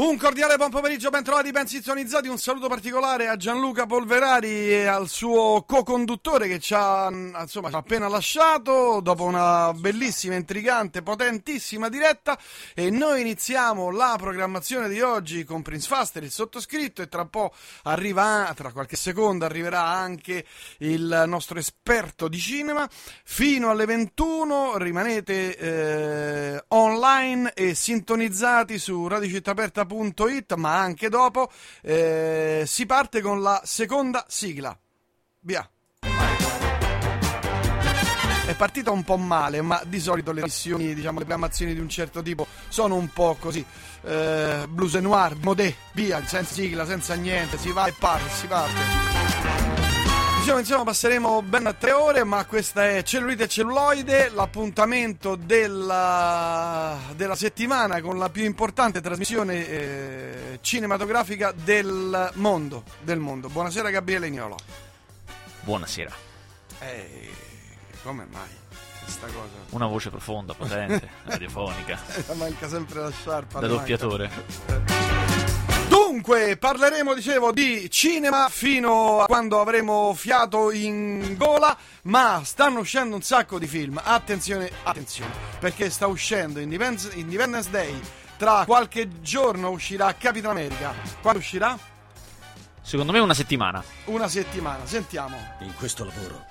Un cordiale buon pomeriggio, ben trovati, ben sintonizzati. Un saluto particolare a Gianluca Polverari e al suo co-conduttore che ci ha insomma, appena lasciato dopo una bellissima, intrigante, potentissima diretta. E noi iniziamo la programmazione di oggi con Prince Faster, il sottoscritto, e tra po' arriva, tra qualche secondo arriverà anche il nostro esperto di cinema. Fino alle 21 rimanete eh, online e sintonizzati su Radio Città Aperta It, ma anche dopo eh, si parte con la seconda sigla. Via. È partita un po' male, ma di solito le missioni, diciamo, le programmazioni di un certo tipo sono un po' così. Eh, blues noir, modè, via, senza sigla, senza niente, si va e parte, si parte. Diciamo, insomma, passeremo ben tre ore, ma questa è Cellulite e Celluloide, l'appuntamento della, della settimana con la più importante trasmissione eh, cinematografica del mondo, del mondo. Buonasera Gabriele Ignolo. Buonasera. Eh, come mai? Questa cosa. Una voce profonda, potente, radiofonica. manca sempre la sciarpa. Da doppiatore. Dunque, parleremo, dicevo, di cinema fino a quando avremo fiato in gola, ma stanno uscendo un sacco di film. Attenzione, attenzione, perché sta uscendo Independence, Independence Day. Tra qualche giorno uscirà Capitan America. Quando uscirà? Secondo me una settimana. Una settimana, sentiamo. In questo lavoro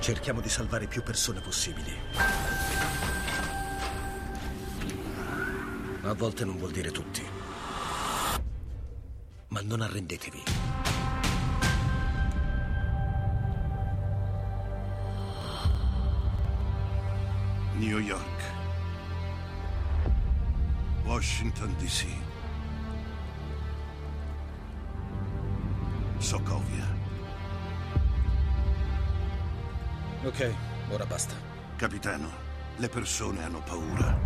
cerchiamo di salvare più persone possibili. A volte non vuol dire tutti. Ma non arrendetevi. New York. Washington DC. Sokovia. Ok, ora basta. Capitano, le persone hanno paura.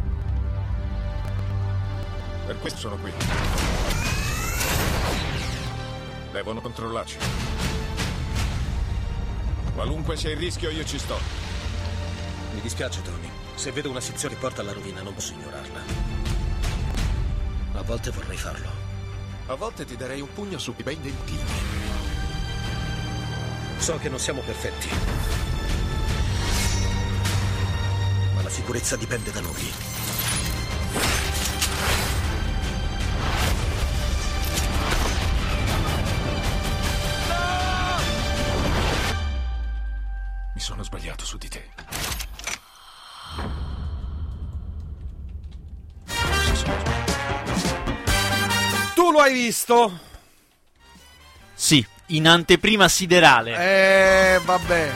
Per questo sono qui. Devono controllarci. Qualunque sia il rischio, io ci sto. Mi dispiace, Tony. Se vedo una sezione porta alla rovina, non posso ignorarla. A volte vorrei farlo. A volte ti darei un pugno su bei dentini. So che non siamo perfetti. Ma la sicurezza dipende da noi. Hai visto? Sì, in anteprima siderale. Eh, vabbè.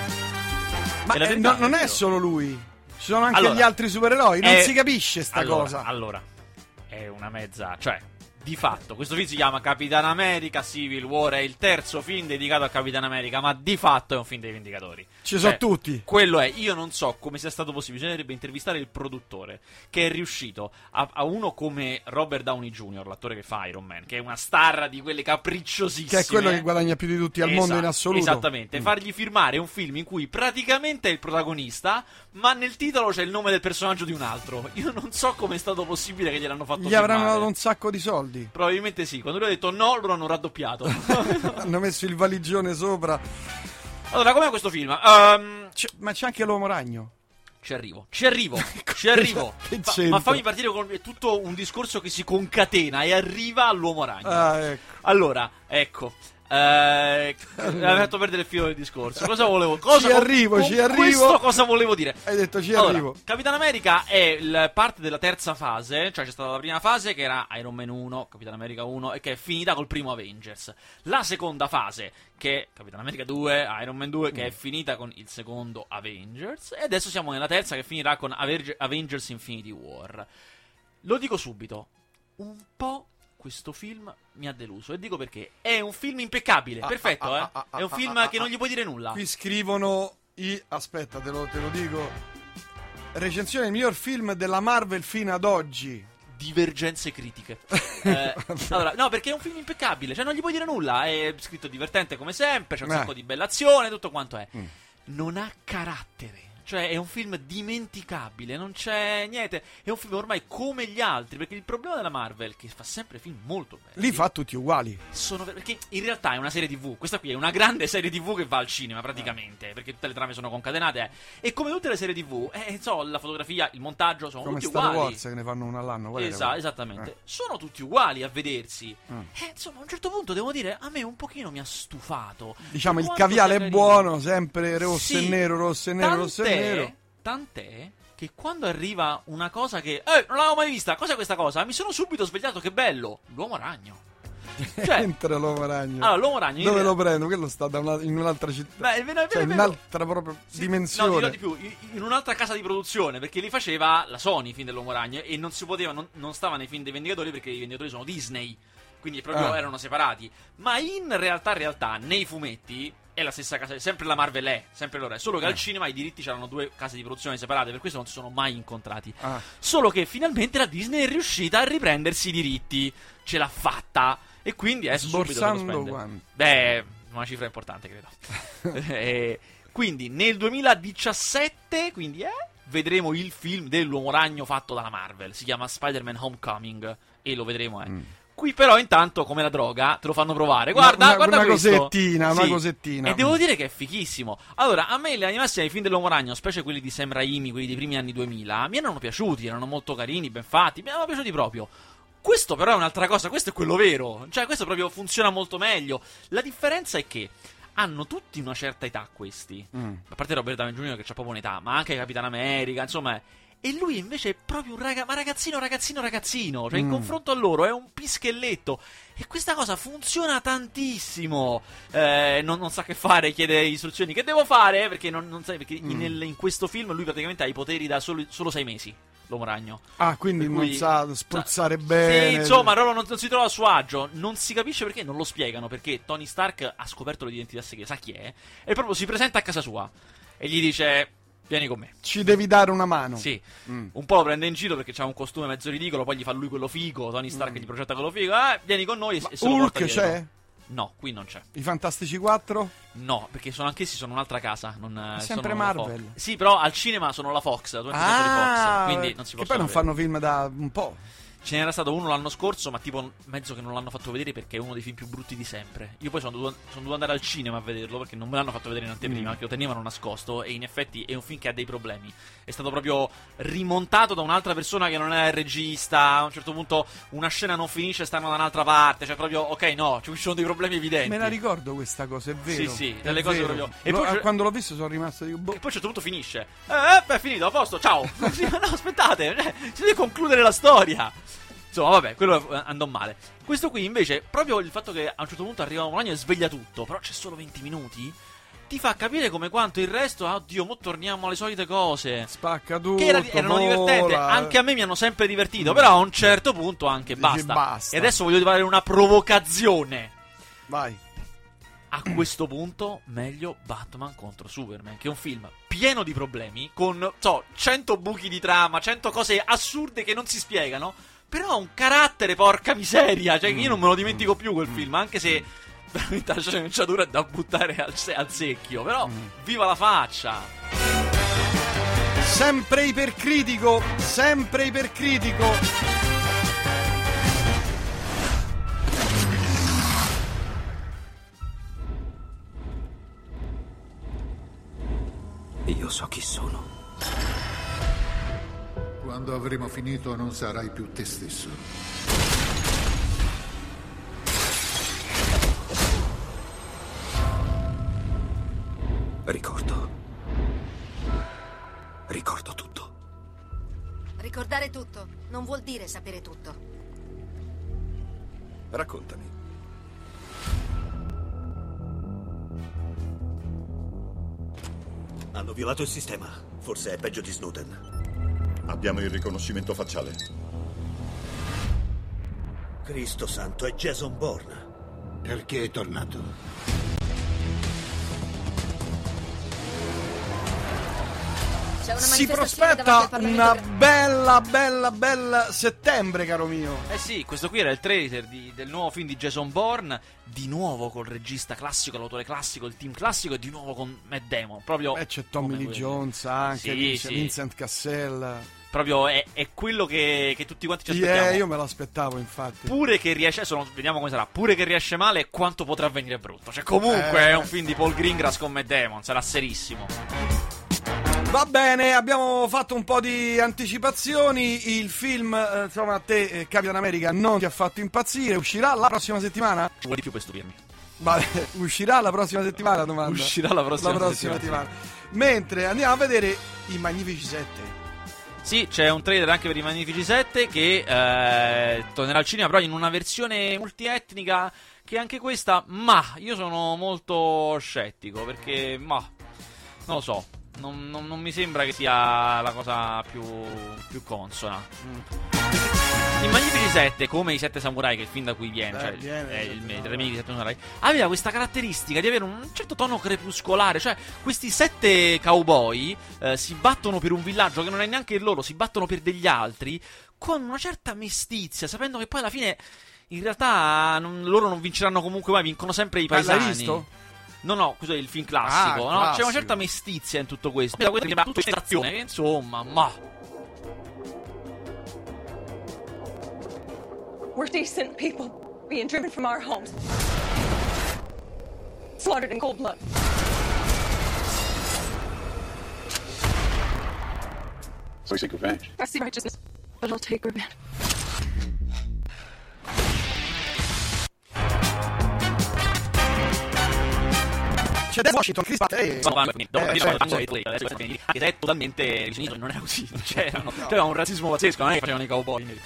Ma eh, verità, no- non è solo lui. Ci sono anche Allora, gli altri supereroi. Non è- si capisce sta allora, cosa. Allora, è una mezza. Cioè, di fatto, questo film si chiama Capitan America Civil War. È il terzo film dedicato a Capitan America. Ma di fatto è un film dei Vendicatori. Ci Cioè, sono tutti. Quello è, io non so come sia stato possibile. Bisognerebbe intervistare il produttore che è riuscito a, a uno come Robert Downey Jr., l'attore che fa Iron Man, che è una star di quelle capricciosissime. Che è quello che guadagna più di tutti al mondo in Esatto, assoluto. Esattamente, Mm. fargli firmare un film in cui praticamente è il protagonista, ma nel titolo c'è il nome del personaggio di un altro. Io non so come è stato possibile che gliel'hanno fatto Gli avranno firmare. dato un sacco di soldi. Probabilmente sì. Quando lui ha detto no, loro hanno raddoppiato. Hanno messo il valigione sopra. allora, com'è questo film? Ehm, C'è- ma c'è anche l'uomo ragno. ci arrivo, ci arrivo, ci arrivo. Fa- ma fammi partire con è tutto un discorso che si concatena e arriva all'uomo ragno. Ah, ecco. Allora, ecco. Eh, mi ha fatto perdere il filo del discorso. Cosa volevo? Cosa Ci arrivo, con ci arrivo. Questo cosa volevo dire? Hai detto ci Allora, arrivo. Capitan America è il parte della terza fase, cioè c'è stata la prima fase che era Iron Man 1, Capitan America 1 e che è finita col primo Avengers. La seconda fase, che è Capitan America 2, Iron Man 2, che Mm. è finita con il secondo Avengers e adesso siamo nella terza che finirà con Aver- Avengers Infinity War. Lo dico subito, un po' questo film mi ha deluso e dico perché è un film impeccabile, Ah, perfetto, ah, eh? ah, ah, È un ah, film ah, che ah, non gli puoi dire nulla. Qui scrivono i. Aspetta, te lo, te lo dico. Recensione del miglior film della Marvel fino ad oggi. divergenze critiche. Eh, allora, no, perché è un film impeccabile, cioè non gli puoi dire nulla, è scritto divertente come sempre, c'è un Eh. sacco di bella azione, tutto quanto è. Mm. Non ha carattere. Cioè, è un film dimenticabile, non c'è niente. È un film ormai come gli altri. Perché il problema della Marvel, che fa sempre film molto belli. Li fa tutti uguali. sono perché in realtà è una serie TV. Questa qui è una grande serie TV che va al cinema praticamente. Perché tutte le trame sono concatenate. eh. E come tutte le serie TV, eh, so, la fotografia, il montaggio sono Come tutti Star uguali. Wars che ne fanno una all'anno. Esa- esattamente. Eh. Sono tutti uguali a vedersi. Mm. E insomma, a un certo punto devo dire, a me un pochino mi ha stufato. Diciamo il caviale è buono, sempre rosso Sì, e nero, rosso e nero, rosso e nero. Tant'è che quando arriva una cosa che. Eh, non l'avevo mai vista, cos'è questa cosa? Mi sono subito svegliato, che bello! L'uomo ragno. Cioè, Entra l'uomo ragno. allora, l'uomo ragno. Dove lo prendo? Quello sta una- in un'altra città. Beh, è vero, è vero, cioè, in un'altra proprio Sì, dimensione. No, dirò di più, in- in un'altra casa di produzione, perché li faceva la Sony, i film dell'Uomo Ragno, e non si poteva, non, non stava nei film dei Vendicatori perché i Vendicatori sono Disney, quindi proprio Ah. erano separati. Ma in realtà, in realtà, nei fumetti è la stessa casa, sempre la Marvel è, sempre loro è, solo che Eh. al cinema i diritti c'erano due case di produzione separate, per questo non si sono mai incontrati. Ah. Solo che finalmente la Disney è riuscita a riprendersi i diritti, ce l'ha fatta, e quindi adesso subito se lo Sborsando quanto? Beh, una cifra importante, credo. E quindi nel 2017, quindi eh, vedremo il film dell'uomo ragno fatto dalla Marvel. Si chiama Spider-Man Homecoming e lo vedremo, eh. Mm. Qui però intanto, come la droga, te lo fanno provare. Guarda, una- guarda una questo. cosettina, una cosettina. E devo dire che è fichissimo. Allora, a me le animazioni dei film dell'uomo ragno, specie quelli di Sam Raimi, quelli dei primi anni 2000, mi erano piaciuti, erano molto carini, ben fatti, mi erano piaciuti proprio. Questo però è un'altra cosa, questo è quello vero. Cioè, questo proprio funziona molto meglio. La differenza è che hanno tutti una certa età questi. Mm. A parte Robert Downey Jr. che ha proprio un'età, ma anche Capitan America, insomma. E lui invece è proprio un raga- ma ragazzino, ragazzino, ragazzino. Cioè, in Mm. confronto a loro è un pischelletto. E questa cosa funziona tantissimo. Eh, non, non sa che fare, chiede istruzioni. Che devo fare? Perché non, non sai. Perché Mm. nel- in questo film lui praticamente ha i poteri da solo, solo sei mesi. L'uomo ragno. Ah, quindi Per non cui- sa spruzzare Sì, bene. insomma, Rolo non, non si trova a suo agio. Non si capisce perché, non lo spiegano. Perché Tony Stark ha scoperto l'identità segreta, sa chi è. E proprio si presenta a casa sua. E gli dice: Vieni con me. Ci devi dare una mano. Sì, Mm. un po' lo prende in giro perché c'ha un costume mezzo ridicolo. Poi gli fa lui quello figo. Tony Stark gli progetta quello figo. Ah, vieni con noi. e- e se Hulk c'è? No, qui non c'è. I Fantastici 4? No, perché sono anch'essi sono un'altra casa. Non, eh, sempre Marvel. Sì, però al cinema sono la Fox. La 20th Century Fox. Quindi non si Ah, che possono poi non fanno film da un po'. Ce n'era stato uno l'anno scorso, ma tipo mezzo che non l'hanno fatto vedere perché è uno dei film più brutti di sempre. Io poi sono dovuto, sono dovuto andare al cinema a vederlo perché non me l'hanno fatto vedere in anteprima, Mm. che lo tenevano nascosto e in effetti è un film che ha dei problemi. È stato proprio rimontato da un'altra persona che non è il regista. A un certo punto una scena non finisce e stanno da un'altra parte. Cioè proprio, ok, no, ci sono dei problemi evidenti. Me la ricordo questa cosa, è vero. Sì, sì, delle cose vero. proprio- e Lo- poi quando l'ho visto sono rimasto dico, boh. E poi a un certo punto finisce. Eh, eh, beh, è finito, a posto, ciao. No, aspettate, eh, si deve concludere la storia. Insomma, vabbè, quello eh, andò male. Questo qui, invece, proprio il fatto che a un certo punto arriva un ragno e sveglia tutto, però c'è solo 20 minuti, ti fa capire come quanto il resto, ah, oddio, mo torniamo alle solite cose. Spacca tutto. Che era- erano divertenti, anche a me mi hanno sempre divertito, Mm. però a un certo punto anche Dici basta. basta. E adesso voglio fare una provocazione. Vai. A questo punto, meglio Batman contro Superman, che è un film pieno di problemi, con, so, 100 buchi di trama, 100 cose assurde che non si spiegano, però ha un carattere, porca miseria, cioè io non me lo dimentico più quel film, anche se veramente la sceneggiatura è da buttare al, se- al secchio, però viva la faccia! Sempre ipercritico, sempre ipercritico. Io so chi sono. Quando avremo finito non sarai più te stesso. Ricordo. Ricordo tutto. Ricordare tutto non vuol dire sapere tutto. Raccontami. Hanno violato il sistema. Forse è peggio di Snowden. Abbiamo il riconoscimento facciale. Cristo santo, è Jason Bourne. Perché è tornato? C'è una Si prospetta una bella, bella, bella settembre, caro mio. Eh sì, questo qui era il trailer di- del nuovo film di Jason Bourne, di nuovo col regista classico, l'autore classico, il team classico e di nuovo con Matt Damon. Proprio, Eh, c'è Tommy Lee. Jones anche, Sì, sì. Vincent Cassell. Proprio è, è quello che, che tutti quanti ci Yeah, aspettiamo. io me l'aspettavo, infatti. Pure che riesce, non- vediamo come sarà, pure che riesce male, quanto potrà venire brutto. Cioè, comunque Eh. è un film di Paul Greengrass con Matt Damon, sarà serissimo. Va bene, abbiamo fatto un po' di anticipazioni. Il film, eh, insomma, a te, eh, Capitan America, non ti ha fatto impazzire. Uscirà la prossima settimana? Ci vuole di più per stupirmi. Vale, uscirà la prossima settimana, domanda. Uscirà la prossima settimana. Mentre andiamo a vedere i Magnifici 7. Sì, c'è un trailer anche per i Magnifici 7 che eh, tornerà al cinema, però in una versione multietnica che anche questa, ma io sono molto scettico perché, ma, non lo so, non, non- non mi sembra che sia la cosa più, più consona. I Magnifici 7, come i Sette Samurai, che è il film da cui viene, Eh, cioè viene, è il, Sette il Samurai. remake di Sette Samurai, aveva questa caratteristica di avere un certo tono crepuscolare, cioè questi sette cowboy eh, si battono per un villaggio che non è neanche il loro, si battono per degli altri, con una certa mestizia, sapendo che poi alla fine in realtà non- loro non vinceranno comunque mai, vincono sempre i Ma l'hai paesani. visto? No, no, questo è il film classico, Ah, no? C'è classico. una certa mestizia in tutto questo. Questo tutto ispirazione, che insomma, ma We're decent people being driven from our homes, slaughtered in cold blood. So you seek revenge. I see righteousness, but I'll take revenge. C'è Denzel Washington, Chris Pratt e... Sono quando dopo Eh, capire certo, quando certo. adesso queste quindi, anche se è totalmente di sinistra, non era così, non c'erano. C'era un razzismo pazzesco, non è che facevano i cowboy.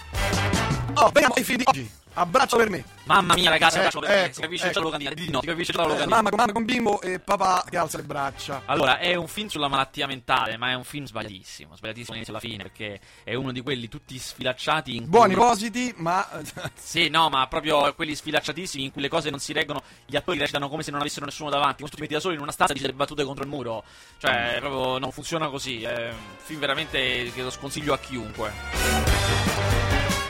Oh, veniamo ai film di oggi. Abbraccio per me. Mamma mia, ragazzi, Eh, abbraccio per me, ecco, si capisce ecco. già la locandina. Di no, si capisce già la Eh, locandina. mamma, mamma con bimbo e papà che alza le braccia. Allora, è un film sulla malattia mentale, ma è un film sbagliatissimo. Sbagliatissimo all'inizio e alla fine, perché è uno di quelli tutti sfilacciati in Buoni cui- positi, ma... Sì, no, ma proprio quelli sfilacciatissimi in cui le cose non si reggono, gli attori recitano come se non avessero nessuno davanti. Tu ti metti da solo in una stanza e dici le battute contro il muro. Cioè, proprio non funziona così. È un film veramente che lo sconsiglio a chiunque.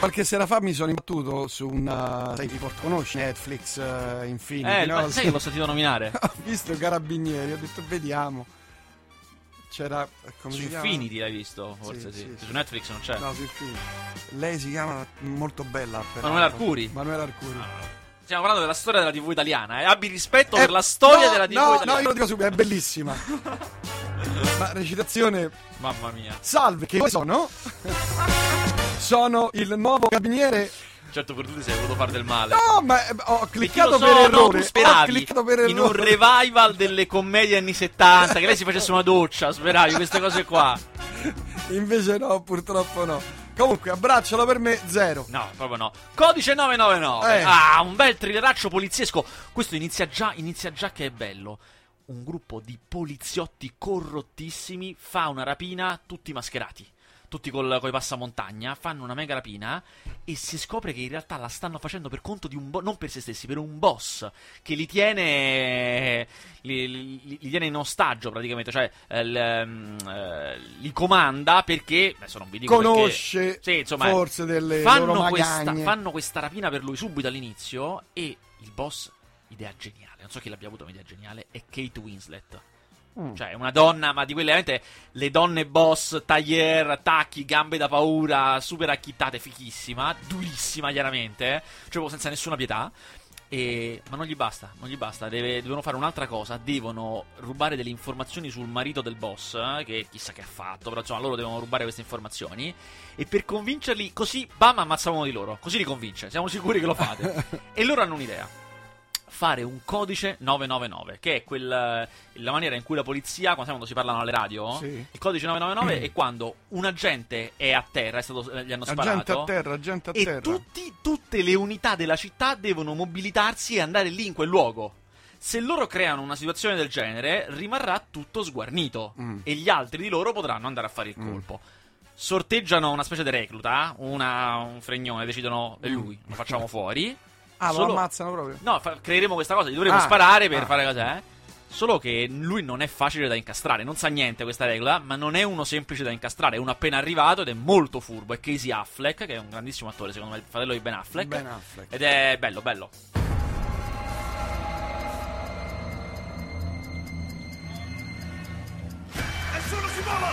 Qualche sera fa mi sono imbattuto su una... Sai, tipo, conosci Netflix, eh, Infinity, Eh, no? sai che l'ho sentito nominare? Ho visto Carabinieri, ho detto vediamo. C'era... come Su? Infinity l'hai visto, forse sì. Sì, sì, Su Netflix non c'è. No, su Infinity. Lei si chiama molto bella. Manuela Arcuri? Manuela Arcuri. Stiamo parlando della storia della TV italiana. Eh. Abbi rispetto Eh, per la storia no, della TV no, italiana. No, io lo dico subito, è bellissima. Ma recitazione... Mamma mia. Salve, che sono? sono il nuovo carabiniere... Certo, per tu ti sei voluto fare del male. No, ma eh, ho cliccato so, per no, errore. tu speravi ho cliccato per in un errore. revival delle commedie anni 70, che lei si facesse una doccia, speravi queste cose qua. Invece no, purtroppo no. Comunque, abbraccialo per me, zero. No, proprio no. Codice 999. Eh. Ah, un bel thrilleraccio poliziesco. Questo inizia già, inizia già che è bello. Un gruppo di poliziotti corrottissimi fa una rapina tutti mascherati. Tutti col, coi passamontagna, fanno una mega rapina e si scopre che in realtà la stanno facendo per conto di un boss, non per se stessi, per un boss che li tiene, li, li- li tiene in ostaggio praticamente, cioè eh, l- ehm, eh, li comanda perché, adesso non vi dico perché- Conosce sì, insomma, forse delle fanno loro questa, fanno questa rapina per lui subito all'inizio e il boss, idea geniale, non so chi l'abbia avuto un'idea geniale, è Kate Winslet. Mm. Cioè, una donna, ma di quelle veramente le donne boss, taglier, attacchi, gambe da paura, super acchittate, fichissima, durissima chiaramente, eh. cioè senza nessuna pietà. E- Ma non gli basta, non gli basta, deve- devono fare un'altra cosa, devono rubare delle informazioni sul marito del boss, eh, che chissà che ha fatto, però insomma loro devono rubare queste informazioni, e per convincerli, così, bam, ammazza uno di loro, così li convince, siamo sicuri che lo fate. e loro hanno un'idea. Fare un codice 999, che è quel, la maniera in cui la polizia, quando, quando si parlano alle radio, Sì. il codice 999 è quando un agente è a terra, è stato, eh, gli hanno sparato. Agente a terra, agente a E terra. tutti- tutte le unità della città devono mobilitarsi e andare lì in quel luogo. Se loro creano una situazione del genere, rimarrà tutto sguarnito. Mm. E gli altri di loro potranno andare a fare il colpo. Sorteggiano una specie di recluta, una- un fregnone, decidono è lui, lo facciamo fuori. Ah, lo Solo- ammazzano proprio. No, fa- creeremo questa cosa, gli dovremo Ah, sparare per ah. fare cos'è. Solo che lui non è facile da incastrare, non sa niente questa regola, ma non è uno semplice da incastrare, è uno appena arrivato ed è molto furbo. È Casey Affleck, che è un grandissimo attore, secondo me, il fratello di Ben Affleck. Ben Affleck. Ed è bello, bello. Nessuno si muova!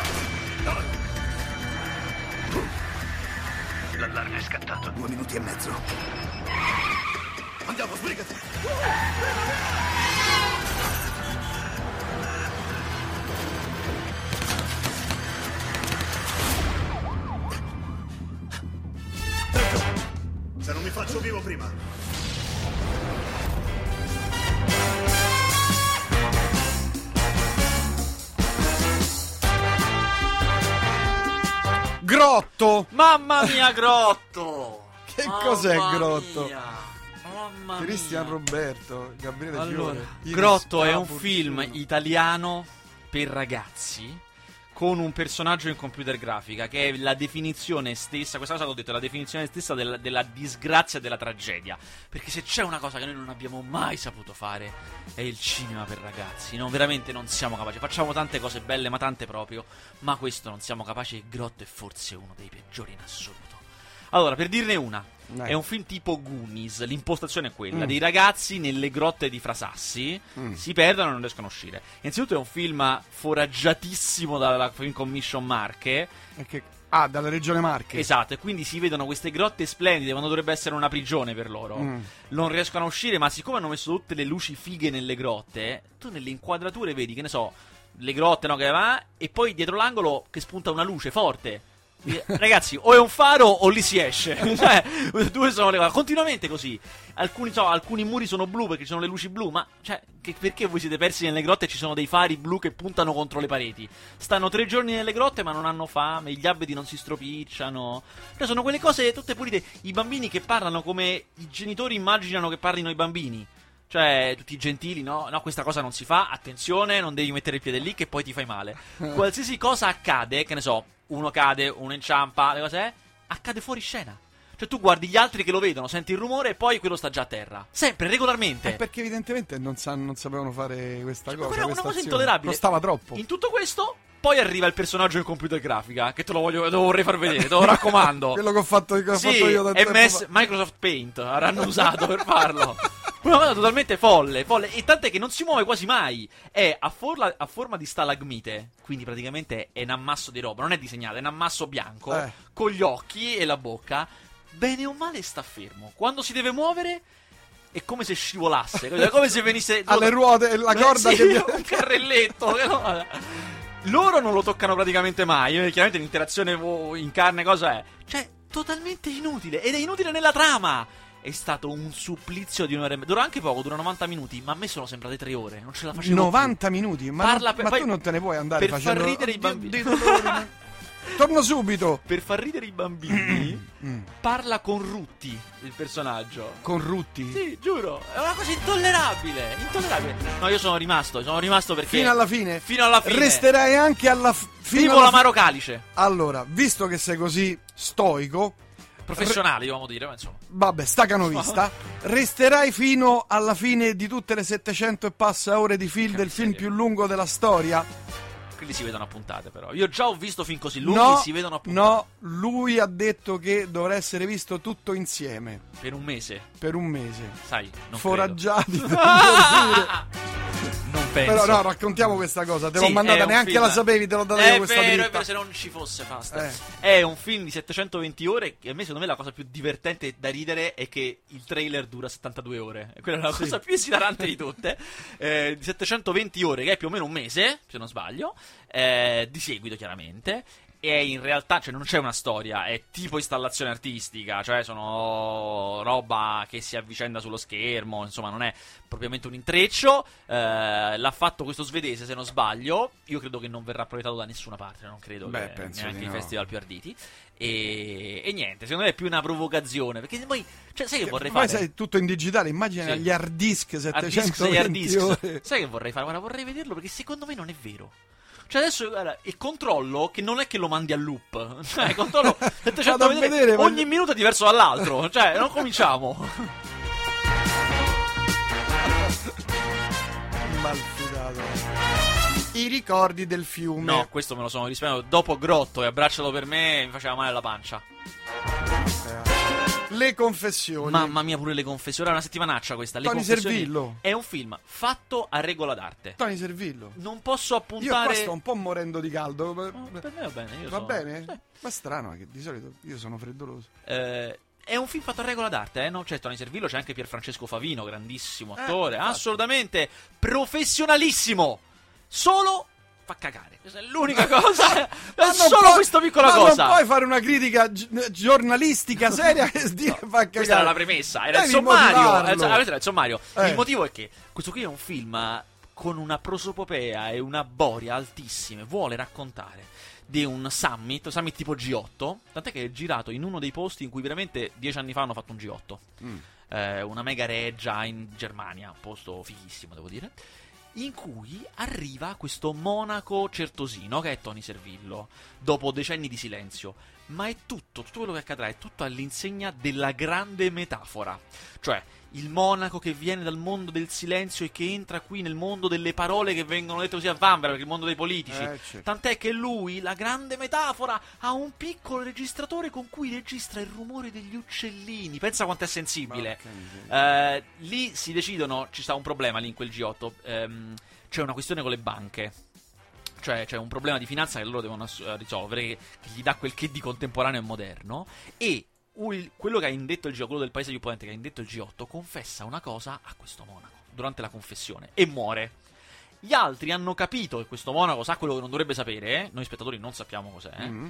L'allarme è scattato. Due minuti e mezzo. Andiamo, sbrigati! Se non mi faccio vivo prima. Grotto! Mamma mia, Grotto! Che Mamma cos'è Grotto? mia, Mamma Cristian mia. Roberto, Gabriele Allora, Fiore. Grotto è un film italiano per ragazzi con un personaggio in computer grafica che è la definizione stessa, questa cosa l'ho detto, è la definizione stessa della, della disgrazia e della tragedia. Perché se c'è una cosa che noi non abbiamo mai saputo fare è il cinema per ragazzi. No, veramente non siamo capaci. Facciamo tante cose belle, ma tante proprio, ma questo non siamo capaci e Grotto è forse uno dei peggiori in assoluto. Allora, per dirne una, Dai. è un film tipo Goonies, l'impostazione è quella, Mm. dei ragazzi nelle grotte di Frasassi, Mm. si perdono e non riescono a uscire. Innanzitutto è un film foraggiatissimo dalla Film Commission Marche, E che- Ah, dalla regione Marche. esatto, e quindi si vedono queste grotte splendide quando dovrebbe essere una prigione per loro. Mm. Non riescono a uscire, ma siccome hanno messo tutte le luci fighe nelle grotte, tu nelle inquadrature vedi, che ne so, le grotte, no, che va, e poi dietro l'angolo che spunta una luce forte. Quindi, Ragazzi, o è un faro o lì si esce. cioè, due sono le cose. Continuamente così. Alcuni, so, alcuni muri sono blu perché ci sono le luci blu. Ma cioè, che- perché voi siete persi nelle grotte e ci sono dei fari blu che puntano contro le pareti? Stanno tre giorni nelle grotte ma non hanno fame. Gli abeti non si stropicciano. Cioè, sono quelle cose tutte pulite. I bambini che parlano come i genitori immaginano che parlino i bambini. Cioè, tutti gentili, no? No, questa cosa non si fa. Attenzione, non devi mettere il piede lì che poi ti fai male. Qualsiasi cosa accade, che ne so, uno cade, uno inciampa, le cose, eh, accade fuori scena. Cioè, tu guardi gli altri che lo vedono, senti il rumore e poi quello sta già a terra. Sempre, regolarmente. Eh, perché evidentemente non, sa- non sapevano fare questa cosa. Ma quella è una cosa intollerabile. Costava troppo. In tutto questo, poi arriva il personaggio in computer grafica. Che te lo, voglio, te lo vorrei far vedere, te lo raccomando. Quello che ho fatto, che ho sì, fatto io da tempo MS, fa. Microsoft Paint avranno usato per farlo. Una cosa totalmente folle, folle. E tant'è che non si muove quasi mai. È a, forla- a forma di stalagmite. Quindi praticamente è un ammasso di roba. Non è disegnato, è un ammasso bianco. Eh. Con gli occhi e la bocca. Bene o male sta fermo. Quando si deve muovere. È come se scivolasse, è come se venisse Alle ruote, la Beh, corda sì, che... un carrelletto. Loro non lo toccano praticamente mai. eh, Chiaramente l'interazione in carne, cosa è? Cioè, totalmente inutile. Ed è inutile nella trama. È stato un supplizio di un'ora e mezza. Dura anche poco, dura 90 minuti. Ma a me sono sembrate tre ore. Non ce la facevo. 90 minuti, ma, Parla per- ma poi- tu non te ne puoi andare per far facendo... ridere i bambini. Torno subito. più. Per far ridere i bambini, Mm. parla con Rutti il personaggio. Con Rutti. Sì, giuro. È una cosa intollerabile. Intollerabile. No, io sono rimasto. Sono rimasto perché. Fino alla fine. Fino alla fine. Resterai anche alla f- fino Tipo alla l'amaro calice. Allora, visto che sei così stoico, Professionali, dobbiamo dire, ma insomma. vabbè, stacanovista, resterai fino alla fine di tutte le 700 e passa ore di film del film più lungo della storia? Quelli si vedono a puntate, però. Io già ho visto film così lunghi, no, si vedono a puntate. no, lui ha detto che dovrà essere visto tutto insieme Per un mese, per un mese. sai. Non Foraggiati. non penso. Però no, raccontiamo questa cosa, te l'ho Sì, mandata, è neanche film- la sapevi, te l'ho data È io questa vero, è dritta. vero, se non ci fosse Fast. Eh. È un film di 720 ore che a me secondo me la cosa più divertente da ridere è che il trailer dura 72 ore. Quella è la Sì. cosa più esilarante di tutte. Eh, di 720 ore, che è più o meno un mese, se non sbaglio, eh, di seguito chiaramente. E in realtà, cioè, non c'è una storia, è tipo installazione artistica, cioè sono roba che si avvicenda sullo schermo, insomma, non è propriamente un intreccio. Eh, l'ha fatto questo svedese, se non sbaglio. Io credo che non verrà proiettato da nessuna parte, non credo Beh, che neanche i no. festival più arditi. E, e niente, secondo me è più una provocazione. Perché poi, cioè, sai che vorrei fare? sai, tutto in digitale, immagina Sì. gli hard disk Hard disk 720 hard disk. Sai che vorrei fare? Guarda, vorrei vederlo perché secondo me non è vero. Cioè adesso guarda, e controllo che non è che lo mandi a loop. Cioè, controllo 700 Vado a vedere, vedere, ogni voglio- minuto è diverso dall'altro. Cioè, non cominciamo. Malfidato. I ricordi del fiume. No, questo me lo sono risparmiato. Dopo Grotto e abbraccialo per me mi faceva male la pancia. Le confessioni. Mamma mia, pure le confessioni. È una settimanaccia questa. Le Tony Servillo. È un film fatto a regola d'arte. Tony Servillo. Non posso Io qua appuntare. sto un po' morendo di caldo. Per me va bene. Va sono- bene? Sì. Ma strano che di solito io sono freddoloso. Eh, è un film fatto a regola d'arte, eh? Non c'è Tony Servillo, c'è anche Pierfrancesco Favino, grandissimo Eh, attore, infatti. assolutamente professionalissimo. Solo fa cagare. Questa è l'unica cosa. è solo questa piccola ma cosa. non puoi fare una critica gi- giornalistica seria che dire fa cagare. Questa era la premessa, era il sommario. motivarlo. Eh, cioè, avete il sommario. Eh. Il motivo è che questo qui è un film con una prosopopea e una boria altissime. Vuole raccontare di un summit, summit tipo G8. Tant'è che è girato in uno dei posti in cui veramente dieci anni fa hanno fatto un G8. Mm. Eh, una mega reggia in Germania, un posto fighissimo, devo dire. In cui arriva questo monaco certosino che è Tony Servillo, dopo decenni di silenzio. Ma è tutto, tutto quello che accadrà è tutto all'insegna della grande metafora. Cioè, il monaco che viene dal mondo del silenzio e che entra qui nel mondo delle parole che vengono dette così a vanvera, perché il mondo dei politici. Eh, certo. Tant'è che lui, la grande metafora, ha un piccolo registratore con cui registra il rumore degli uccellini. Pensa quanto è sensibile. Eh, lì si decidono, ci sta un problema lì in quel G8. ehm, c'è una questione con le banche. Cioè c'è un problema di finanza che loro devono ass- eh, risolvere, che, che gli dà quel che di contemporaneo e moderno. E ul- quello che ha indetto il G8, quello del paese più potente che ha indetto il G8, confessa una cosa a questo monaco durante la confessione e muore. Gli altri hanno capito che questo monaco sa quello che non dovrebbe sapere, eh? noi spettatori non sappiamo cos'è, Mm.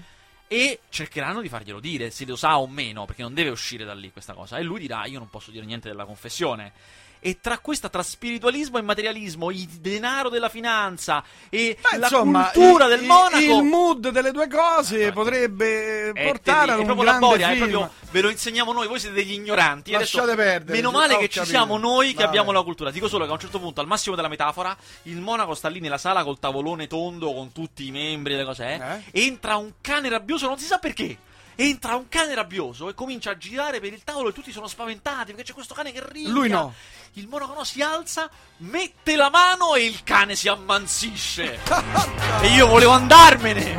e cercheranno di farglielo dire, se lo sa o meno, perché non deve uscire da lì questa cosa. E lui dirà: Io non posso dire niente della confessione. E tra questa, tra spiritualismo e materialismo, il denaro della finanza e Beh, la insomma, cultura il, del il- monaco. Il mood delle due cose Eh, potrebbe è portare terribile, a è un proprio la grande boria, è film. proprio ve lo insegniamo noi, voi siete degli ignoranti. Lasciate Adesso, perdere, Meno male che ci siamo noi che Vabbè. abbiamo la cultura. Dico solo che a un certo punto, al massimo della metafora, il monaco sta lì nella sala col tavolone tondo con tutti i membri e le cose. eh. Entra un cane rabbioso, non si sa perché. Entra un cane rabbioso e comincia a girare per il tavolo e tutti sono spaventati perché c'è questo cane che ride. Lui no. Il monaco no si alza, mette la mano e il cane si ammansisce. e io volevo andarmene.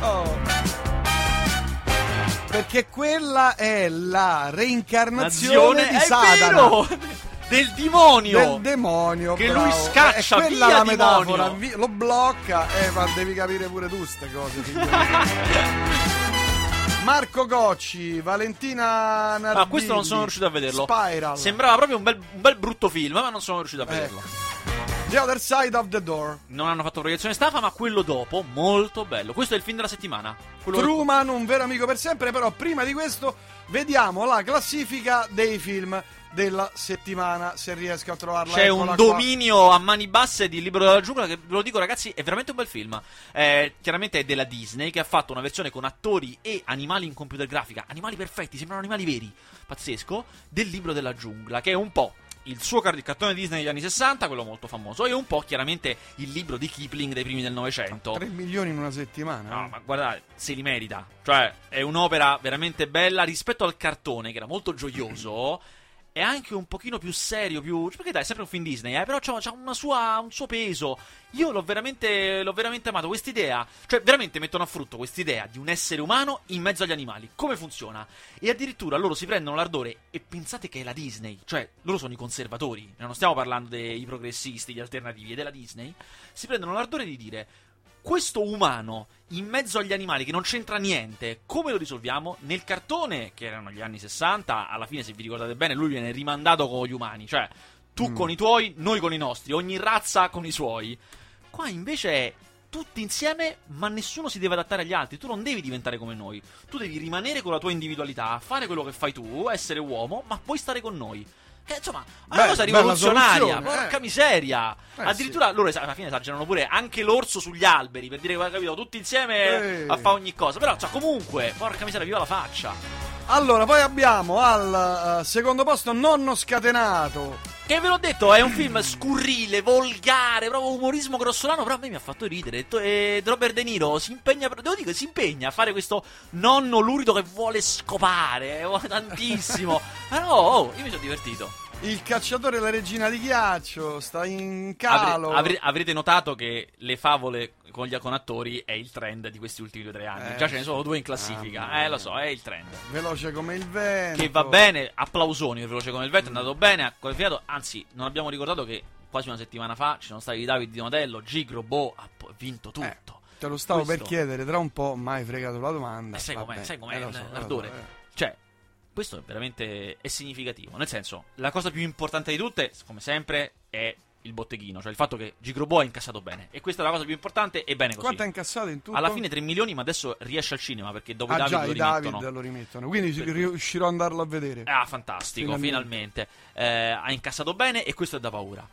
Oh. Perché quella è la reincarnazione Nazione, di Satana. vero! Del demonio! Del demonio. Che bravo. lui scaccia, È quella via la metafora. demonio. lo blocca. Eh, ma devi capire pure tu ste cose. Marco Gocci, Valentina Nardini. Ah, questo non sono riuscito a vederlo. Spiral. Sembrava proprio un bel, un bel brutto film, ma non sono riuscito a vederlo. Ecco. The Other Side of the Door. Non hanno fatto proiezione staffa, ma quello dopo, molto bello. Questo è il film della settimana. Quello Truman, un vero amico per sempre, però prima di questo vediamo la classifica dei film della settimana, se riesco a trovarla. C'è Eccola un qua. dominio a mani basse di Libro della giungla che ve lo dico ragazzi è veramente un bel film. Eh, chiaramente è della Disney che ha fatto una versione con attori e animali in computer grafica, animali perfetti, sembrano animali veri, pazzesco, del Libro della giungla che è un po' il suo cartone Disney degli anni 60, quello molto famoso, e un po' chiaramente il libro di Kipling dei primi del Novecento. 3 milioni in una settimana. No, eh. ma guardate, se li merita. Cioè, è un'opera veramente bella rispetto al cartone, che era molto gioioso. È anche un pochino più serio, più. Perché dai, è sempre un film Disney, eh? Però c'ha una sua, un suo peso. Io l'ho veramente, l'ho veramente amato. Quest'idea, cioè, veramente mettono a frutto quest'idea di un essere umano in mezzo agli animali. Come funziona? E addirittura loro si prendono l'ardore. E pensate che è la Disney, cioè, loro sono i conservatori. Non stiamo parlando dei progressisti, gli alternativi, è della Disney. Si prendono l'ardore di dire questo umano in mezzo agli animali che non c'entra niente, come lo risolviamo? Nel cartone, che erano gli anni 60, alla fine, se vi ricordate bene, lui viene rimandato con gli umani, cioè tu Mm. con i tuoi, noi con i nostri, ogni razza con i suoi. Qua invece è tutti insieme, ma nessuno si deve adattare agli altri. Tu non devi diventare come noi. Tu devi rimanere con la tua individualità, fare quello che fai tu, essere uomo, ma puoi stare con noi. Che insomma, è una Beh, cosa rivoluzionaria. Porca eh. miseria. Eh, Addirittura loro es- alla fine esagerano pure anche l'orso sugli alberi per dire che capito, tutti insieme Eh. a fare ogni cosa. Però, cioè, comunque, porca miseria, viva la faccia. Allora, poi abbiamo al eh, secondo posto Nonno Scatenato. Che ve l'ho detto, è un film scurrile, volgare, proprio umorismo grossolano, però a me mi ha fatto ridere. E Robert De Niro si impegna, devo dire, si impegna a fare questo nonno lurido che vuole scopare, eh, tantissimo. però, oh, io mi sono divertito. Il cacciatore e la regina di ghiaccio sta in calo. Avre- avre- avrete notato che le favole con gli con attori è il trend di questi ultimi due o tre anni. Eh, Già ce ne sono due in classifica. Ah, eh, lo so, è il trend. Veloce come il vento. Che va bene, applausoni veloce come il vento, è andato bene, ha qualificato. Anzi, non abbiamo ricordato che quasi una settimana fa ci sono stati Davide Di Donatello, Gigro, Bo, ha vinto tutto. Eh, Te lo stavo Questo- per chiedere, tra un po' mai fregato la domanda. Eh, sai com'è, sai com'è eh, so, l'ardore. eh. Cioè, questo è veramente è significativo. Nel senso, la cosa più importante di tutte, come sempre, è il botteghino. Cioè il fatto che Gigrobo ha incassato bene. E questa è la cosa più importante e bene così. Quanto ha incassato in tutto? Alla fine 3 milioni, ma adesso riesce al cinema perché dopo ah, David già, lo rimettono. David lo rimettono. Quindi Per- riuscirò ad andarlo a vedere. Ah, fantastico, Finalmente. finalmente. Eh, ha incassato bene e questo è da paura.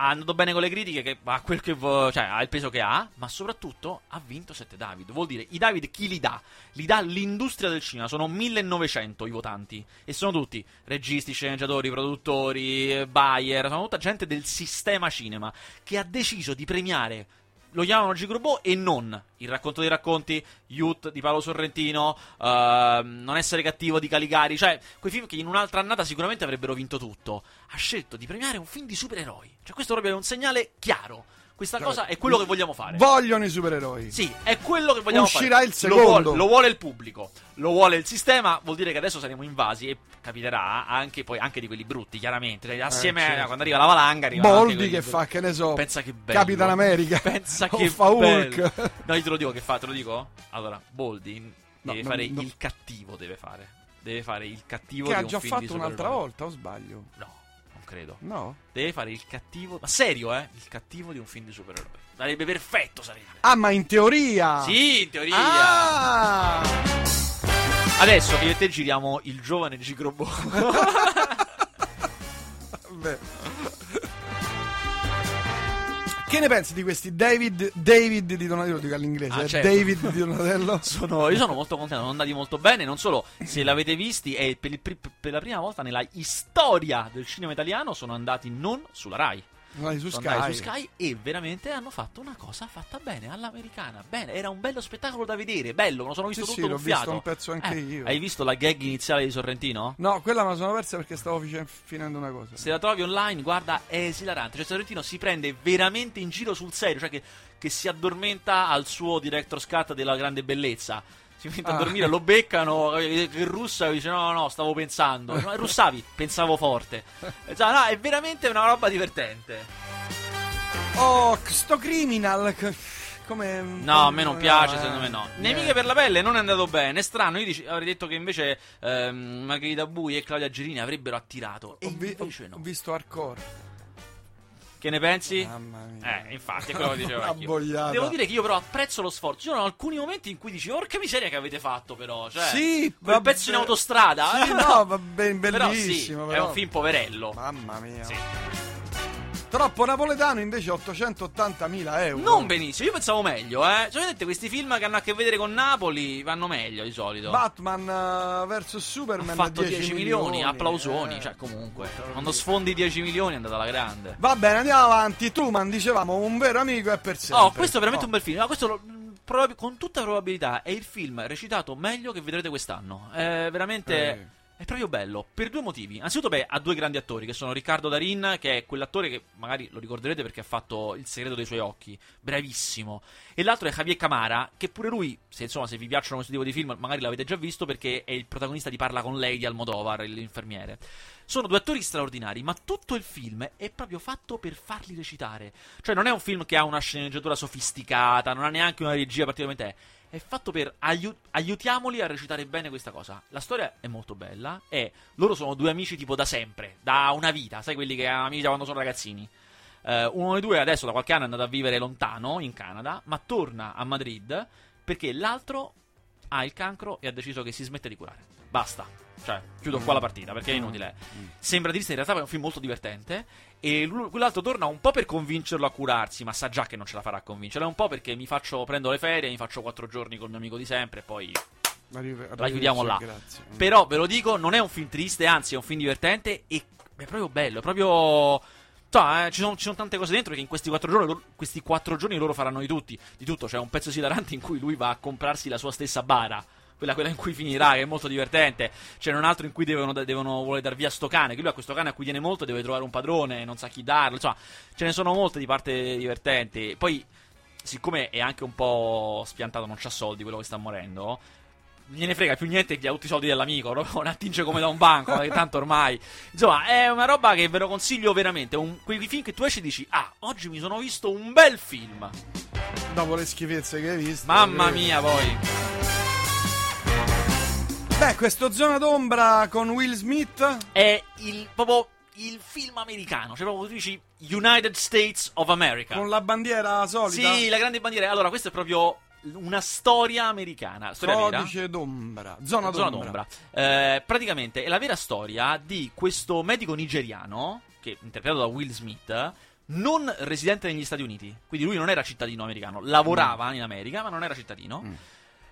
Ha andato bene con le critiche, che ha quel che vo- cioè, ha il peso che ha, ma soprattutto ha vinto 7 David. Vuol dire, i David chi li dà? Li dà l'industria del cinema, sono 1900 i votanti. E sono tutti registi, sceneggiatori, produttori, eh, buyer, sono tutta gente del sistema cinema che ha deciso di premiare lo chiamano Gigrobò e non il racconto dei racconti, Youth di Paolo Sorrentino, ehm, Non essere cattivo di Caligari, cioè quei film che in un'altra annata sicuramente avrebbero vinto tutto. Ha scelto di premiare un film di supereroi. Cioè questo proprio è un segnale chiaro. Questa cosa è quello che vogliamo fare. Vogliono i supereroi. Sì, è quello che vogliamo Uscirà fare. il Lo secondo. vuole, lo vuole il pubblico, lo vuole il sistema, vuol dire che adesso saremo invasi e capiterà anche, poi, anche di quelli brutti, chiaramente. Cioè, assieme certo. a quando arriva la valanga, anche Boldi che fa, che ne so. Pensa che bello. Capitan America. Pensa che fa Hulk. No, io te lo dico che fa, te lo dico? Allora, Boldi No, deve no, fare no. il cattivo, deve fare. Deve fare il cattivo Che ha già fatto un'altra volta, o sbaglio? No, non credo. No? Deve fare il cattivo, ma serio, eh? Il cattivo di un film di supereroi. Sarebbe perfetto, sarebbe. Ah, ma in teoria. Sì, in teoria. Ah! Adesso io e te giriamo il giovane Gigrobo. Vabbè. Che ne pensi di questi David, David di Donatello? Dico all'inglese, Ah, eh, certo. David di Donatello. Sono- io sono molto contento, sono andati molto bene. Non solo, se l'avete visti, è per, il per la prima volta nella storia del cinema italiano sono andati non sulla Rai. Vai su Sky. su Sky e veramente hanno fatto una cosa fatta bene all'americana. Bene, era un bello spettacolo da vedere, bello, me lo sono visto Sì, tutto sì, gonfiato. visto un pezzo anche Eh, io. Hai visto la gag iniziale di Sorrentino? No, quella me la sono persa perché stavo finendo una cosa. Se la trovi online, guarda, è esilarante. Cioè, Sorrentino si prende veramente in giro sul serio, cioè che, che si addormenta al suo director's cut della grande bellezza. Si mette a Ah. dormire, lo beccano, eh, il russa dice no, no, no, stavo pensando. No, russavi, pensavo forte. Eh, cioè, no, è veramente una roba divertente. Oh, sto criminal. Come. No, a me non piace, eh, secondo me no. niente. Nemiche per la pelle non è andato bene. È strano, io dici- avrei detto che invece ehm, Margherita Bui e Claudia Gerini avrebbero attirato. Ho, vi- ho- invece no. ho visto hardcore. Che ne pensi? Mamma mia. Eh, infatti, è quello che dicevo boiata. Devo dire che io però apprezzo lo sforzo. Ci sono alcuni momenti in cui dici, orca miseria che avete fatto però. Cioè, Sì, quel pezzo in autostrada. Sì, eh, no, va ben Però sì, bellissimo. è però. un film poverello. Mamma mia. Sì. Troppo napoletano invece 880.000 euro. Non benissimo, io pensavo meglio, eh. Solitamente questi film che hanno a che vedere con Napoli vanno meglio di solito. Batman eh, vs ha Superman fatto 10, 10 milioni, milioni, applausoni, eh. cioè comunque. Quando sfondi 10 milioni è andata alla grande. Va bene, andiamo avanti. Truman, dicevamo, un vero amico è per sempre. Oh, questo è veramente Oh. un bel film. Ma questo lo- con tutta probabilità è il film recitato meglio che vedrete quest'anno. È veramente. Eh. È proprio bello per due motivi. Anzitutto, beh, ha due grandi attori che sono Riccardo Darin, che è quell'attore che magari lo ricorderete perché ha fatto Il segreto dei suoi occhi, bravissimo. E l'altro è Javier Camara, che pure lui, se insomma, se vi piacciono questo tipo di film, magari l'avete già visto perché è il protagonista di Parla con lei di Almodovar, l'infermiere. Sono due attori straordinari, ma tutto il film è proprio fatto per farli recitare. Cioè, non è un film che ha una sceneggiatura sofisticata, non ha neanche una regia particolarmente. È fatto per aiu- aiutiamoli a recitare bene questa cosa. La storia è molto bella e loro sono due amici tipo da sempre, da una vita, sai quelli che hanno amici da quando sono ragazzini. Eh, uno dei due adesso da qualche anno è andato a vivere lontano in Canada, ma torna a Madrid perché l'altro ha il cancro e ha deciso che si smette di curare. Basta. Cioè, chiudo qua la partita perché è inutile. Sembra di in realtà è un film molto divertente. E lui- quell'altro torna un po' per convincerlo a curarsi, ma sa già che non ce la farà a convincerlo. È un po' perché mi faccio, prendo le ferie, mi faccio quattro giorni col mio amico di sempre e poi Arrive- la chiudiamo là. Grazie. Però ve lo dico, non è un film triste, anzi è un film divertente e è proprio bello, è proprio... Cioè, eh, ci, sono, ci sono tante cose dentro che in questi quattro giorni, loro, questi quattro giorni loro faranno di tutti. Di tutto, c'è un pezzo esilarante in cui lui va a comprarsi la sua stessa bara. Quella, quella in cui finirà, che è molto divertente. C'è un altro in cui devono, devono vuole dar via sto cane, che lui ha questo cane a cui tiene molto, deve trovare un padrone, non sa chi darlo, insomma, ce ne sono molte di parte divertenti. Poi, siccome è anche un po' spiantato, non c'ha soldi quello che sta morendo, gliene frega più niente che ha tutti i soldi dell'amico, proprio ne attinge come da un banco, che tanto ormai. Insomma, è una roba che ve lo consiglio veramente. Un, quei film che tu esci e dici, ah, oggi mi sono visto un bel film. Dopo le schifezze che hai visto. Mamma eh. mia, poi. Beh, questo Zona d'ombra con Will Smith È il proprio il film americano, cioè proprio tu dici United States of America. con la bandiera solita. Sì, la grande bandiera. Allora, questa è proprio una storia americana. Storia vera. Codice d'ombra. Zona d'ombra. Zona d'ombra. Eh, praticamente è la vera storia di questo medico nigeriano, che interpretato da Will Smith, non residente negli Stati Uniti. Quindi lui non era cittadino americano, lavorava in America, ma non era cittadino. Mm.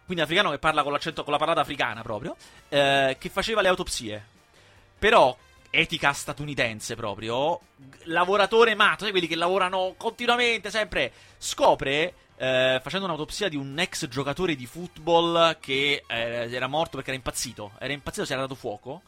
Quindi africano che parla con l'accento, con la parlata africana proprio, eh, che faceva le autopsie. Però, etica statunitense proprio, lavoratore matto, sai quelli che lavorano continuamente, sempre, scopre, eh, facendo un'autopsia di un ex giocatore di football che eh, era morto perché era impazzito, era impazzito, si era dato fuoco,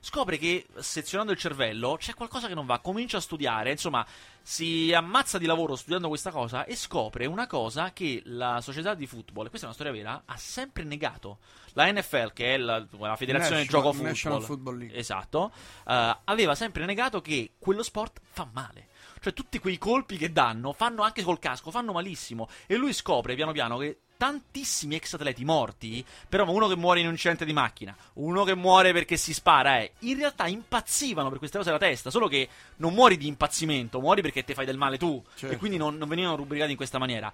scopre che sezionando il cervello c'è qualcosa che non va, comincia a studiare, insomma, si ammazza di lavoro studiando questa cosa e scopre una cosa che la società di football, e questa è una storia vera, ha sempre negato. La NFL, che è la, la federazione del gioco football, National Football League. esatto, eh, aveva sempre negato che quello sport fa male. Cioè, tutti quei colpi che danno, fanno anche col casco, fanno malissimo. E lui scopre piano piano che tantissimi ex atleti morti, però uno che muore in un incidente di macchina, uno che muore perché si spara, eh, in realtà impazzivano per queste cose alla testa, solo che non muori di impazzimento, muori perché ti fai del male tu, Certo. e quindi non, non venivano rubricati in questa maniera.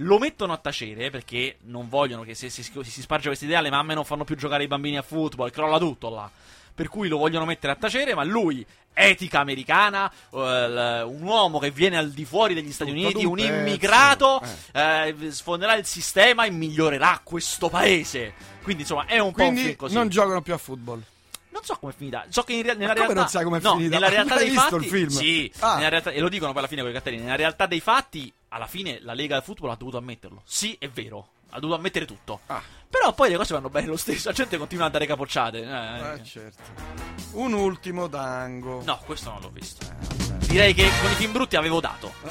Lo mettono a tacere perché non vogliono che se si, si, si sparge questa idea le mamme non fanno più giocare i bambini a football, crolla tutto là. Per cui lo vogliono mettere a tacere, ma lui, etica americana, eh, un uomo che viene al di fuori degli Stati Tutto Uniti, un immigrato, eh, sfonderà il sistema e migliorerà questo paese. Quindi, insomma, è un po' un Quindi film così. non giocano più a football. Non so com'è finita. So che in rea- nella come realtà. non sai com'è no, finita? Nella realtà dei visto fatti. il film? Sì, Ah. realtà- e lo dicono poi alla fine con i cartellini. Nella realtà dei fatti, alla fine la Lega del Football ha dovuto ammetterlo. Sì, è vero. Ha dovuto ammettere tutto. Ah. Però poi le cose vanno bene lo stesso. La gente continua a dare capocciate. Eh, Eh, certo. Un ultimo tango. No, questo non l'ho visto. Direi che con i film brutti avevo dato.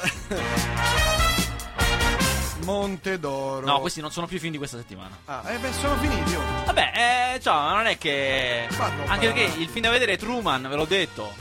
Monte d'Oro. No, questi non sono più i film di questa settimana. Ah, eh beh, sono finiti. oh. Vabbè, eh, cioè, non è che. Fanno Anche perché il film da vedere è Truman, ve l'ho detto.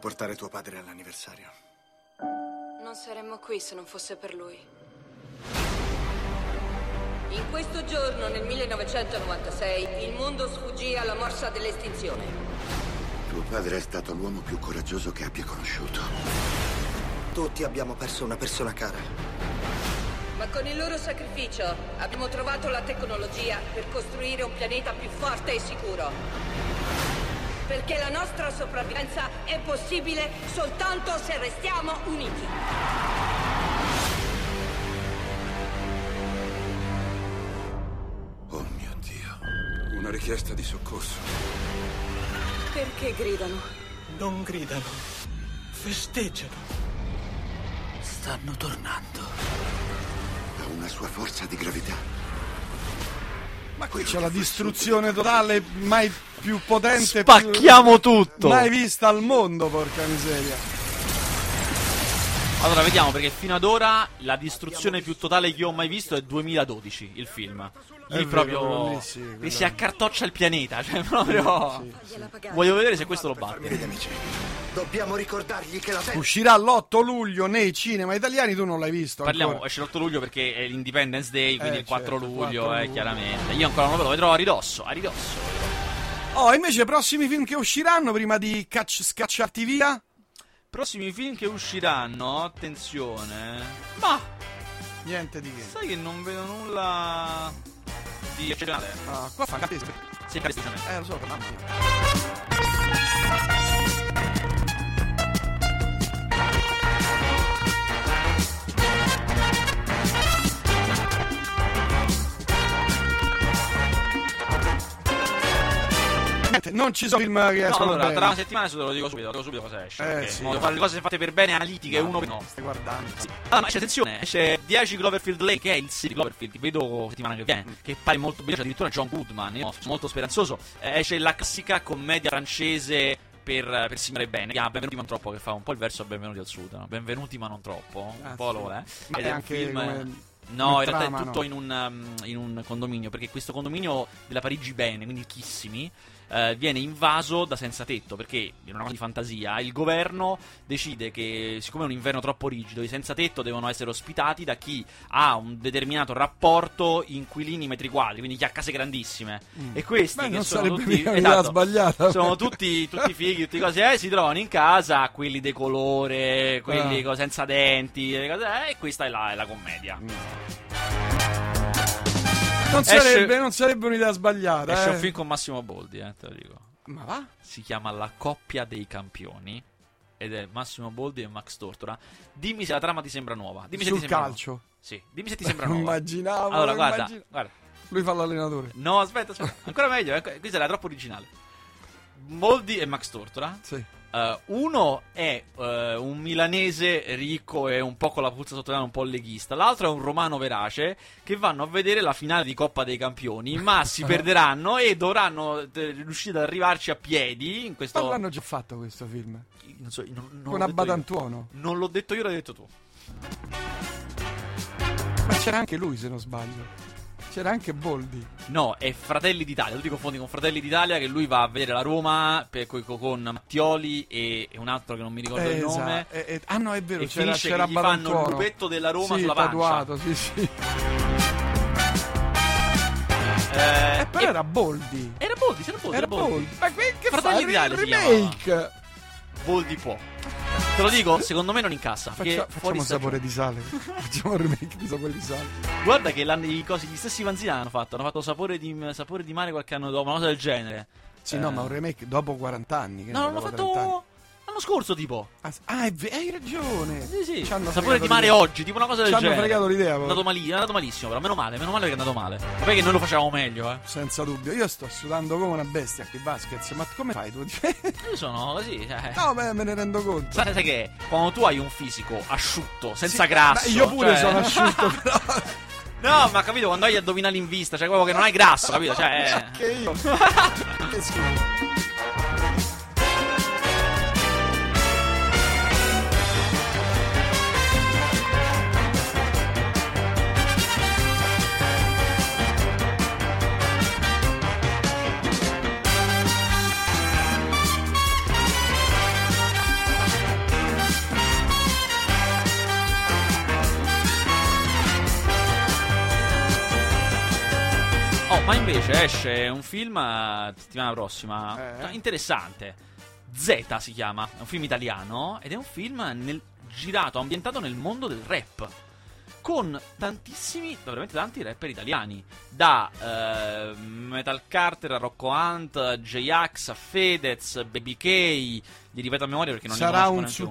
Portare tuo padre all'anniversario? Non saremmo qui se non fosse per lui. In questo giorno, nel 1996, il mondo sfuggì alla morsa dell'estinzione. Tuo padre è stato l'uomo più coraggioso che abbia conosciuto. Tutti abbiamo perso una persona cara. Ma con il loro sacrificio abbiamo trovato la tecnologia per costruire un pianeta più forte e sicuro. Perché la nostra sopravvivenza è possibile soltanto se restiamo uniti. Oh mio Dio. Una richiesta di soccorso. Perché gridano? Non gridano. Festeggiano. Stanno tornando. Ha una sua forza di gravità. Ma qui c'è la distruzione totale, mai più potente. Spacchiamo più- tutto. Mai vista al mondo, porca miseria. Allora, vediamo perché fino ad ora la distruzione più totale che io ho mai visto è 2012, il film. Lì vero, proprio lì sì, che quello- si accartoccia il pianeta, cioè proprio Voglio vedere se questo lo batte. Dobbiamo ricordargli che la. Uscirà l'8 luglio nei cinema italiani, tu non l'hai visto. Parliamo, ancora. esce l'8 luglio perché è l'Independence Day, quindi Eh, il 4 certo, luglio, 4 eh, luglio. chiaramente. Io ancora non ve lo vedrò a ridosso, a ridosso. Oh, invece, prossimi film che usciranno prima di cacci- scacciarti via? Prossimi film che usciranno, attenzione. Ma Niente di che. sai che non vedo nulla di eccezionale. Ah, qua fa capire. Sì, decisamente. Eh, lo so, mamma mia. Niente, Non ci sono film che No, escono allora, bene. tra una settimana te lo dico subito, lo dico subito cosa esce. Eh, sì. Devo fare le cose fatte per bene, analitiche, uno per no. Stai guardando. Ah, ma esce, attenzione, esce 10 Cloverfield Lane, che è il sì di Cloverfield, vedo settimana che viene, che pare molto bene, c'è addirittura John Goodman, io sono molto speranzoso. Eh, esce la classica commedia francese per, per simulare bene, che chiama Benvenuti ma non troppo, che fa un po' il verso a Benvenuti al Sud, no? Benvenuti ma non troppo, un Ah, po' sì. lo è. Ma Ed è un anche film... come- No, come in realtà trama, è tutto no? in, un, um, in un condominio, perché questo condominio della Parigi Bene, quindi ricchissimi, eh, viene invaso da senza tetto, perché in una cosa di fantasia il governo decide che siccome è un inverno troppo rigido, i senza tetto devono essere ospitati da chi ha un determinato rapporto inquilini metri quadri, quindi chi ha case grandissime. Mm. E questi Beh, che non sono tutti esatto, sbagliata. sono tutti, tutti fighi, tutti cose, eh, si trovano in casa quelli de colore, quelli Ah. senza denti, cose, eh, e questa è la, è la commedia. Non Esce- sarebbe, non sarebbe un'idea sbagliata. Esce eh. un film con Massimo Boldi, eh, te lo dico. Ma va? Si chiama La coppia dei campioni. Ed è Massimo Boldi e Max Tortora. Dimmi se la trama ti sembra nuova. Dimmi se Sul ti sembra calcio. nuova. Sì, dimmi se ti sembra nuova. immaginavo, Allora, lo guarda, immagino- guarda. Lui fa l'allenatore. No, aspetta, aspetta. Ancora meglio, eh, questa era troppo originale. Boldi e Max Tortora. Sì. Eh, uno è eh, un milanese ricco e un po' con la puzza sotto la mano, un po' leghista. L'altro è un romano verace che vanno a vedere la finale di Coppa dei Campioni, ma si perderanno e dovranno eh, riuscire ad arrivarci a piedi in questo... Ma l'hanno già fatto questo film. Non so, non, non Con io. Abbatantuono. Non l'ho detto io, l'hai detto tu. Ma c'era anche lui, se non sbaglio. C'era anche Boldi. No, è Fratelli d'Italia. Tu ti confondi con Fratelli d'Italia che lui va a vedere la Roma per- co- co- con Mattioli e, e un altro che non mi ricordo Eh, il nome. esatto. Eh, ah no, è vero, E c'era, c'era che gli fanno il lupetto della Roma sì, sulla pancia. tatuato, sì, sì. Eh, Eh, però era Boldi. Era Boldi, c'era Boldi. Era Boldi. Boldi. Ma che Fratelli fa? D'Italia remake. Boldi può. Te lo dico, secondo me non incassa. Faccia- facciamo stagione. sapore di sale. facciamo il remake di sapore di sale. Guarda che i cosi, gli stessi Vanzina hanno fatto. Hanno fatto sapore di, sapore di mare qualche anno dopo, una cosa del genere. Sì, Eh, no, ma un remake dopo 40 anni. No, l'hanno 30 anni. fatto l'anno scorso, tipo. Ah, Ah, hai ragione. Sì, sì. Sapore di mare l'idea. oggi, tipo una cosa del Ci hanno genere. fregato l'idea, È andato, mali- è andato malissimo, però. Meno male, meno male che è andato male. Sapete che noi lo facevamo meglio, eh. Senza dubbio. Io sto sudando come una bestia qui basket. Ma come fai tu? Io sono così. Eh. no, beh, me ne rendo conto. Sai, sai che quando tu hai un fisico asciutto, senza Sì, grasso. io pure cioè- sono asciutto, però. No, ma capito, quando hai gli addominali in vista, cioè quello che non hai grasso, capito? Cioè. Che io. che schifo. Invece esce un film eh, settimana prossima. Eh? Interessante. Z si chiama. È un film italiano ed è un film nel- girato, ambientato nel mondo del rap. Con tantissimi, veramente tanti rapper italiani. Da eh, Metal Carter a Rocco Hunt, a J-Ax a Fedez, Baby K. Li ripeto a memoria perché non Sarà un neanche uno.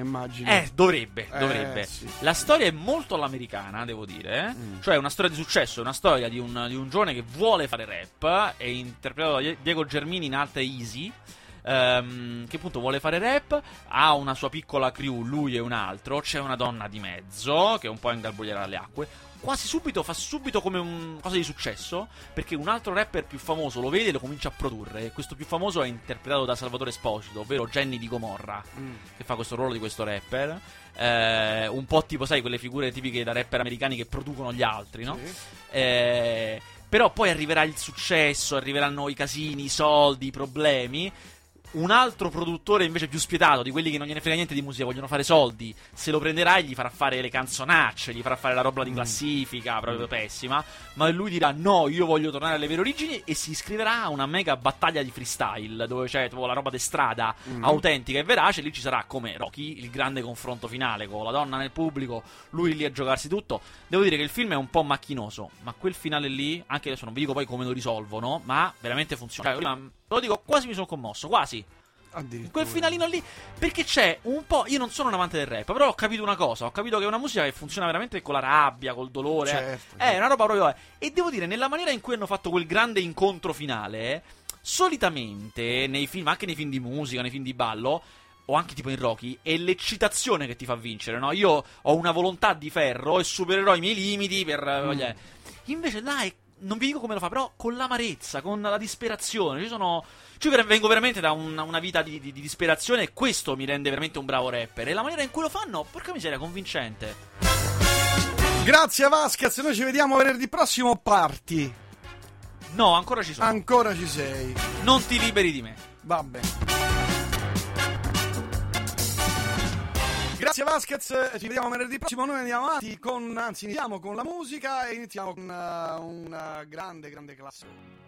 immagino. Eh, dovrebbe, Eh, dovrebbe. sì. La storia è molto all'americana, devo dire. Mm. Cioè, è una storia di successo, è una storia di un, di un giovane che vuole fare rap. È interpretato da Die- Diego Germini in alta easy. Ehm, che appunto vuole fare rap, ha una sua piccola crew, lui e un altro, c'è una donna di mezzo che è un po' ingarbugliata alle acque. Quasi subito fa subito come un cosa di successo perché un altro rapper più famoso lo vede e lo comincia a produrre. Questo più famoso è interpretato da Salvatore Esposito, ovvero Jenny di Gomorra Mm. che fa questo ruolo di questo rapper. Eh, un po' tipo, sai, quelle figure tipiche da rapper americani che producono gli altri, no? Eh, però poi arriverà il successo, arriveranno i casini, i soldi, i problemi. Un altro produttore invece più spietato, di quelli che non gliene frega niente di musica, vogliono fare soldi, se lo prenderà e gli farà fare le canzonacce, gli farà fare la roba di Mm. classifica, proprio pessima, ma lui dirà no, io voglio tornare alle vere origini e si iscriverà a una mega battaglia di freestyle, dove c'è tipo la roba di strada Mm. autentica e verace, lì ci sarà come Rocky, il grande confronto finale con la donna nel pubblico, lui lì a giocarsi tutto. Devo dire che il film è un po' macchinoso, ma quel finale lì, anche adesso non vi dico poi come lo risolvono, ma veramente funziona. Cioè, lo dico, quasi mi sono commosso, quasi. Quel finalino lì, perché c'è un po'. Io non sono un amante del rap, però ho capito una cosa: ho capito che è una musica che funziona veramente con la rabbia, col dolore. Certo, È una roba proprio. E devo dire, nella maniera in cui hanno fatto quel grande incontro finale, solitamente nei film, anche nei film di musica, nei film di ballo. O anche tipo in Rocky, è l'eccitazione che ti fa vincere, no? Io ho una volontà di ferro e supererò i miei limiti per. Mm. Invece là è non vi dico come lo fa, però con l'amarezza, con la disperazione. Ci sono. Cioè, vengo veramente da una, una vita di, di- di disperazione e questo mi rende veramente un bravo rapper. E la maniera in cui lo fanno, porca miseria, convincente. Grazie Vasquez, noi ci vediamo venerdì prossimo. Parti. No, ancora ci sono. Ancora ci sei. non ti liberi di me. Va Grazie Vasquez, ci vediamo venerdì prossimo. Noi andiamo avanti con, anzi, iniziamo con la musica e iniziamo con uh, una grande, grande classe.